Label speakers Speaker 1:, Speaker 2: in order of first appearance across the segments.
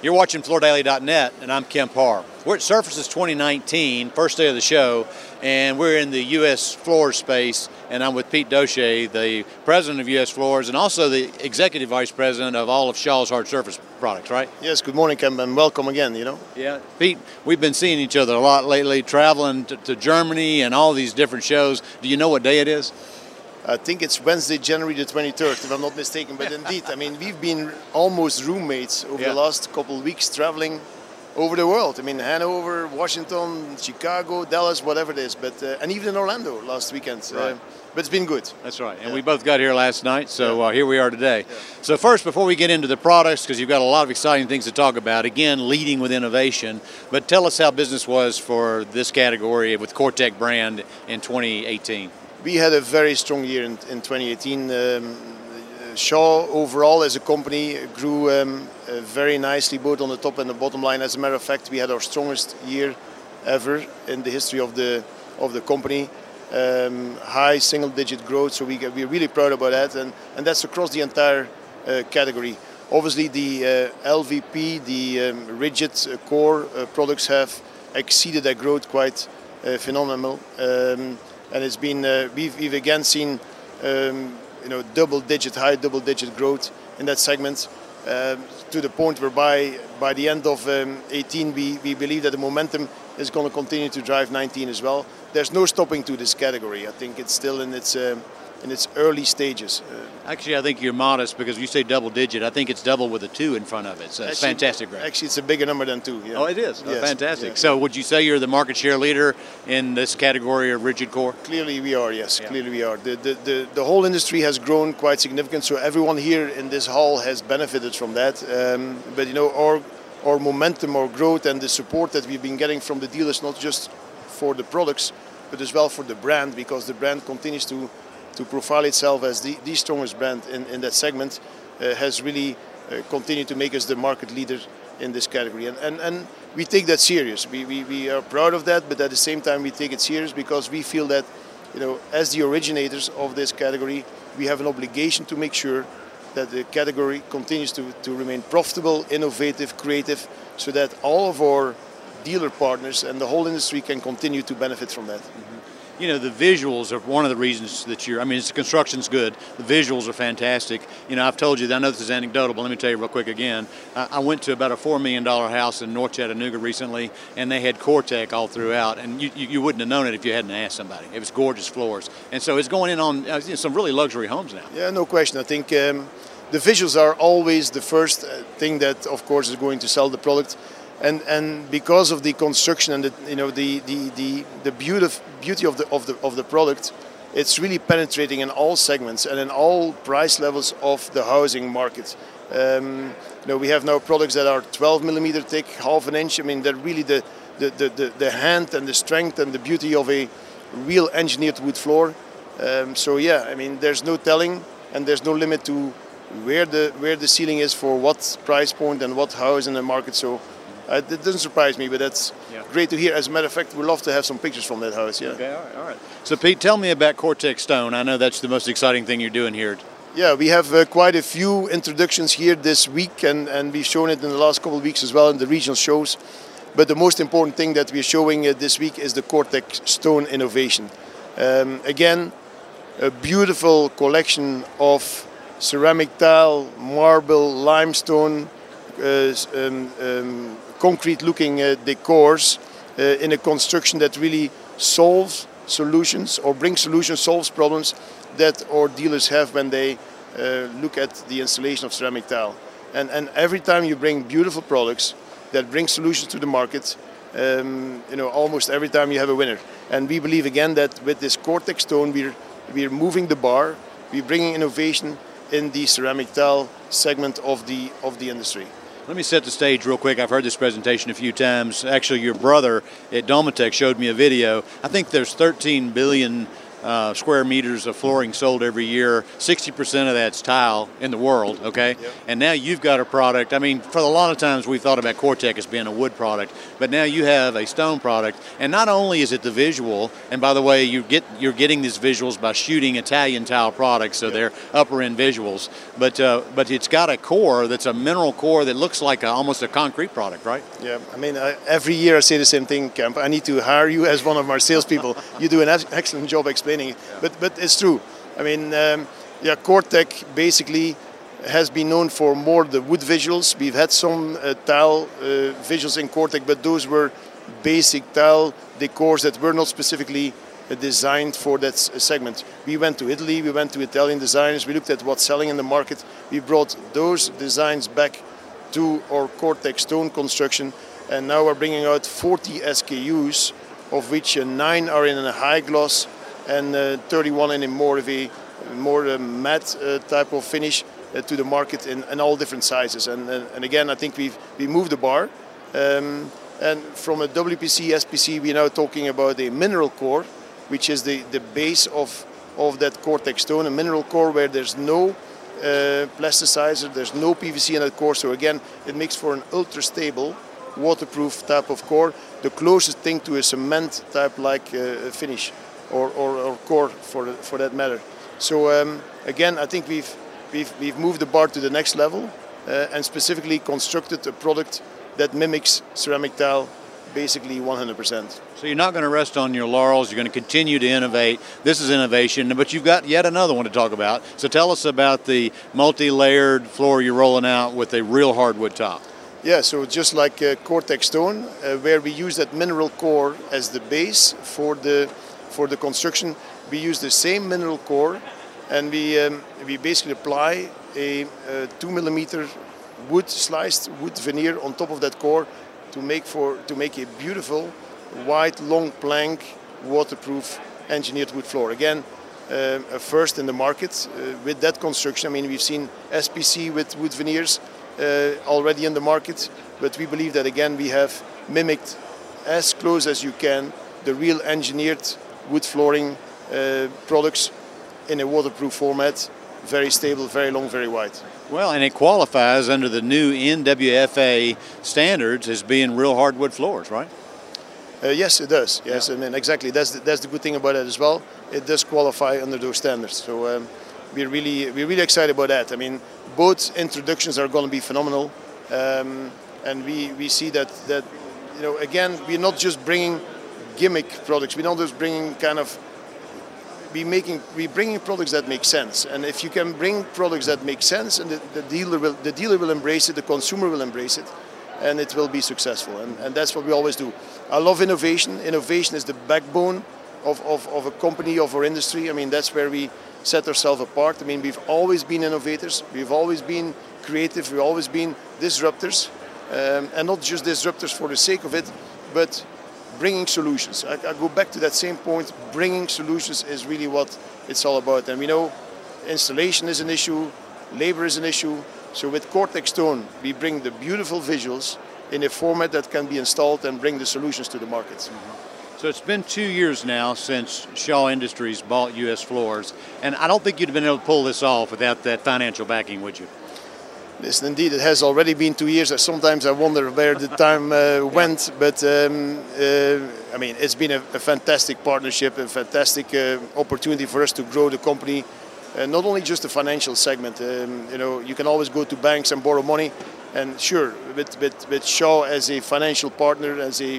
Speaker 1: You're watching FloorDaily.net, and I'm Kemp Harr. We're at Surfaces 2019, first day of the show, and we're in the U.S. Floors space, and I'm with Pete Dossche, the president of U.S. Floors, and also the executive vice president of all of Shaw's hard surface products, right?
Speaker 2: Yes, good morning, Kemp, and welcome again, you know.
Speaker 1: Yeah. Pete, we've been seeing each other a lot lately, traveling to, to Germany and all these different shows. Do you know what day it is?
Speaker 2: I think it's Wednesday, January the 23rd, if I'm not mistaken. But indeed, I mean, we've been almost roommates over
Speaker 1: Yeah.
Speaker 2: the last couple of weeks traveling over the world. I mean, Hanover, Washington, Chicago, Dallas, whatever it is. But uh, and even in Orlando last weekend.
Speaker 1: Right.
Speaker 2: Uh, but it's been good.
Speaker 1: That's right. And
Speaker 2: Yeah.
Speaker 1: we both got here last night, so uh, here we are today. So, first, before we get into the products, because you've got a lot of exciting things to talk about, again, leading with innovation, but tell us how business was for this category with COREtec brand in 2018.
Speaker 2: We had a very strong year in, in 2018. Um, Shaw overall as a company grew um, uh, very nicely both on the top and the bottom line. As a matter of fact, we had our strongest year ever in the history of the of the company. Um, high single-digit growth, so we we're really proud about that, and and that's across the entire uh, category. Obviously, the uh, LVP, the um, rigid uh, core uh, products have exceeded that growth quite uh, phenomenal, um, and it's been uh, we've, we've again seen um, you know double-digit, high double-digit growth in that segment. Um, to the point whereby by the end of um, 18 we, we believe that the momentum is going to continue to drive 19 as well. There's no stopping to this category. I think it's still in its um, in its early stages. Uh,
Speaker 1: Actually, I think you're modest because you say double digit. I think it's double with a two in front of it. So it's fantastic, right?
Speaker 2: Actually, it's a bigger number than two. Yeah.
Speaker 1: Oh, it is. Oh, fantastic.
Speaker 2: yeah.
Speaker 1: So, would you say you're the market share leader in this category of rigid core?
Speaker 2: Clearly, we are. Yes,
Speaker 1: Yeah.
Speaker 2: clearly we are. The, the the the whole industry has grown quite significant. So everyone here in this hall has benefited from that. Um, but you know, our our momentum, our growth, and the support that we've been getting from the dealers, not just for the products, but as well for the brand, because the brand continues to to profile itself as the, the strongest brand in, in that segment, uh, has really uh, continued to make us the market leader in this category. And, and, and we take that serious. We, we, we are proud of that, but at the same time, we take it serious because we feel that, you know, as the originators of this category, we have an obligation to make sure that the category continues to, to remain profitable, innovative, creative, so that all of our dealer partners and the whole industry can continue to benefit from that.
Speaker 1: You know, the visuals are one of the reasons that you're, I mean, the construction's good. The visuals are fantastic. You know, I've told you, that- I know this is anecdotal, but let me tell you real quick again. I, I went to about a $4 million house in North Chattanooga recently, and they had COREtec all throughout, and you, you, you wouldn't have known it if you hadn't asked somebody. It was gorgeous floors. And so it's going in on uh, some really luxury homes now.
Speaker 2: Yeah, no question. I think um, the visuals are always the first uh, thing that, of course, is going to sell the product, and and because of the construction and the you know the the the, the beauty beauty of the of the of the product, it's really penetrating in all segments and in all price levels of the housing market. Um, you know, we have now products that are 12 millimeter thick, half an inch. I mean, they're really the the, the, the, the hand and the strength and the beauty of a real engineered wood floor. Um, so yeah, I mean, there's no telling, and there's no limit to where the where the ceiling is for what price point and what house in the market. So uh, it doesn't surprise me, but that's
Speaker 1: Yeah.
Speaker 2: great to hear. As a matter of fact, we'd love to have some pictures from that house. Yeah.
Speaker 1: Okay, all right, all right. So, Pete, tell me about COREtec Stone. I know that's the most exciting thing you're doing here.
Speaker 2: Yeah, we have uh, quite a few introductions here this week, and, and we've shown it in the last couple of weeks as well in the regional shows. But the most important thing that we're showing uh, this week is the COREtec Stone innovation. Um, again, a beautiful collection of ceramic tile, marble, limestone, s- um, um, concrete-looking uh, decors uh, in a construction that really solves solutions or brings solutions, solves problems that our dealers have when they look at the installation of ceramic tile. And, and every time you bring beautiful products that bring solutions to the market, um, you know, almost every time you have a winner. And we believe again that with this COREtec stone, we're, we're moving the bar, we're bringing innovation in the ceramic tile segment of the, of the industry.
Speaker 1: Let me set the stage real quick. I've heard this presentation a few times. Actually, your brother at Domotex showed me a video. I think there's 13 billion uh, square meters of flooring sold every year. 60% of that's tile in the world, okay? Yep. And now you've got a product. I mean, for a lot of times we thought about COREtec as being a wood product, but now you have a stone product. And not only is it the visual, and by the way, you get you're getting these visuals by shooting Italian tile products, so yep. they're upper end visuals. But uh, but it's got a core that's a mineral core that looks like a, almost a concrete product, right?
Speaker 2: Yeah. I mean, I, every year I say the same thing, Kemp. I need to hire you as one of our salespeople. you do an excellent job explaining it. Yeah. But but it's true. I mean, um, yeah, COREtec basically has been known for more the wood visuals. We've had some uh, tile uh, visuals in COREtec, but those were basic tile decors that were not specifically uh, designed for that segment. We went to Italy, we went to Italian designers, we looked at what's selling in the market. We brought those designs back to our COREtec stone construction, and now we're bringing out 40 SKUs, of which uh, nine are in a high gloss and uh, 31 in a more of a more matte uh, type of finish to the market in, in, all different sizes. And, and again, I think we've we moved the bar. Um, and from a WPC, SPC, we're now talking about a mineral core, which is the, the base of, of that COREtec stone, a mineral core where there's no uh, plasticizer, there's no PVC in that core. So again, it makes for an ultra stable, waterproof type of core, the closest thing to a cement type like uh, finish or, or, or core for, for that matter. So um, again, I think we've, we've, we've moved the bar to the next level uh, and specifically constructed a product that mimics ceramic tile basically 100%.
Speaker 1: So you're not going to rest on your laurels. You're going to continue to innovate. This is innovation, but you've got yet another one to talk about. So tell us about the multi-layered floor you're rolling out with a real hardwood top.
Speaker 2: Yeah, so just like uh, COREtec stone, uh, where we use that mineral core as the base for the for the construction, we use the same mineral core, and we um, we basically apply a, a, two millimeter wood sliced wood veneer on top of that core to make for to make a beautiful white long plank waterproof engineered wood floor. Again, uh, a first in the market uh, with that construction. I mean, we've seen SPC with wood veneers uh, already in the market, but we believe that again we have mimicked as close as you can the real engineered wood flooring uh, products in a waterproof format, very stable, very long, very wide.
Speaker 1: Well, and it qualifies under the new NWFA standards as being real hardwood floors, right?
Speaker 2: Uh, yes, it does. Yes, yeah. I mean exactly. That's the, that's the good thing about it as well. It does qualify under those standards. So um, we're really we're really excited about that. I mean, both introductions are going to be phenomenal, um, and we, we see that that you know again we're not just bringing gimmick products. We're not just bringing kind of we making we bringing products that make sense. And if you can bring products that make sense, and the, the, dealer will the dealer will embrace it, the consumer will embrace it, and it will be successful. And, and that's what we always do. I love innovation. Innovation is the backbone of, of, of a company of our industry. I mean that's where we set ourselves apart. I mean we've always been innovators. We've always been creative. We've always been disruptors, um, and not just disruptors for the sake of it, but bringing solutions. I, I, go back to that same point. Bringing solutions is really what it's all about. And we know installation is an issue, labor is an issue. So with COREtec Stone, we bring the beautiful visuals in a format that can be installed and bring the solutions to the markets. Mm-hmm.
Speaker 1: So it's been two years now since Shaw Industries bought U.S. Floors, and I don't think you'd have been able to pull this off without that financial backing, would you?
Speaker 2: Listen, indeed, it has already been two years. Sometimes I wonder where the time uh, went, but um, uh, I mean, it's been a, a, fantastic partnership, a fantastic uh, opportunity for us to grow the company. Uh, not only just the financial segment, um, you know, you can always go to banks and borrow money, and sure, with, with, with Shaw as a financial partner, as a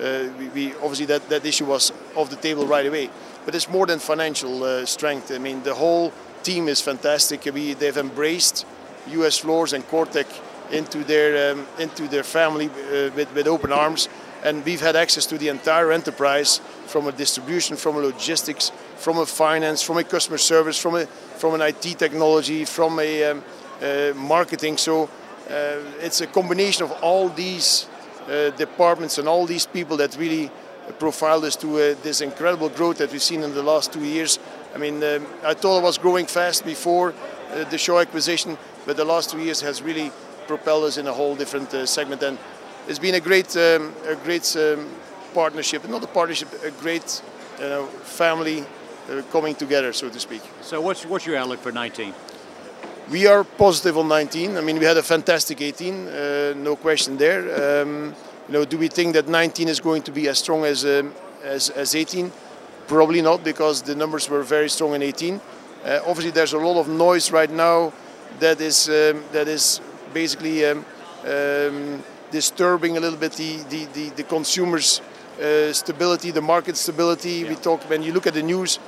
Speaker 2: uh, we, we, obviously that, that issue was off the table right away. But it's more than financial uh, strength. I mean, the whole team is fantastic. We, they've embraced US Floors and COREtec into their um, into their family uh, with, with open arms. And we've had access to the entire enterprise from a distribution, from a logistics, from a finance, from a customer service, from a from an IT technology, from a um, uh, marketing. So uh, it's a combination of all these uh, departments and all these people that really profiled us to uh, this incredible growth that we've seen in the last two years. I mean, um, I thought it was growing fast before uh, the Shaw acquisition, but the last two years has really propelled us in a whole different uh, segment. And it's been a great, um, a great um, partnership, not a partnership, a great know, family uh, coming together, so to speak.
Speaker 1: So what's what's your outlook for 19?
Speaker 2: We are positive on 19. I mean, we had a fantastic 18, uh, no question there. Um, you know, do we think that 19 is going to be as strong as um, as, as 18? Probably not, because the numbers were very strong in 18. Uh, obviously, there's a lot of noise right now that is um, that is basically um, um, disturbing a little bit the the, the, the consumers' uh, stability, the market stability.
Speaker 1: Yeah.
Speaker 2: We talk when you look at the news,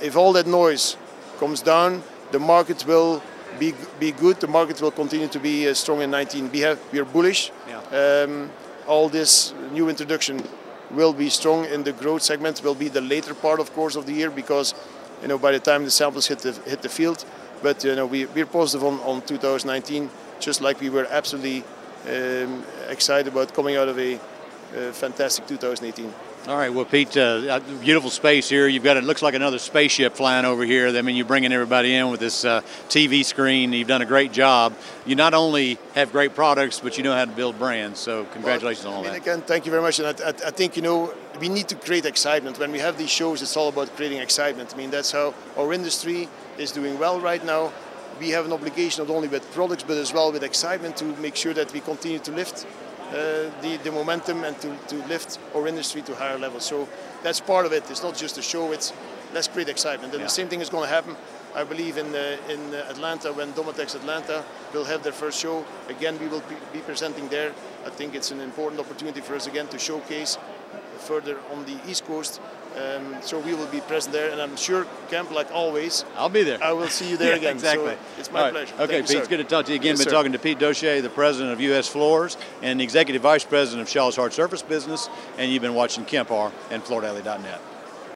Speaker 2: if all that noise comes down, the market will be be good. The market will continue to be uh, strong in 19. We have we are bullish.
Speaker 1: Yeah.
Speaker 2: Um, all this new introduction will be strong in the growth segment. Will be the later part, of course, of the year because you know by the time the samples hit the hit the field. But you know we we're positive on, on 2019, just like we were absolutely um, excited about coming out of a uh, fantastic 2018.
Speaker 1: All right. Well, Pete, uh, beautiful space here. You've got it looks like another spaceship flying over here. I mean, you're bringing everybody in with this uh, TV screen. You've done a great job. You not only have great products, but you know how to build brands. So congratulations
Speaker 2: well,
Speaker 1: on all
Speaker 2: I mean,
Speaker 1: that.
Speaker 2: Again, thank you very much. And I, I, I think you know we need to create excitement. When we have these shows, it's all about creating excitement. I mean, that's how our industry is doing well right now. We have an obligation not only with products but as well with excitement to make sure that we continue to lift uh, the, the momentum and to, to lift our industry to higher levels. So that's part of it. It's not just a show. It's let's create excitement. And
Speaker 1: Yeah.
Speaker 2: the same thing is going to happen. I believe in uh, in uh, Atlanta when Domotex Atlanta will have their first show. Again, we will be presenting there. I think it's an important opportunity for us again to showcase further on the East Coast. Um, so we will be present there, and I'm sure, Kemp, like always,
Speaker 1: I'll be there.
Speaker 2: I will see you there
Speaker 1: Yeah,
Speaker 2: again.
Speaker 1: Exactly.
Speaker 2: So it's my
Speaker 1: right.
Speaker 2: pleasure.
Speaker 1: Okay,
Speaker 2: Thank you,
Speaker 1: Pete,
Speaker 2: sir.
Speaker 1: it's good to talk to you again.
Speaker 2: Yes,
Speaker 1: Been
Speaker 2: sir.
Speaker 1: talking to Pete Dossche, the president of U.S. Floors and the executive vice president of Shaw's Hard Surface Business, and you've been watching Kemp Harr and FloorDaily.net.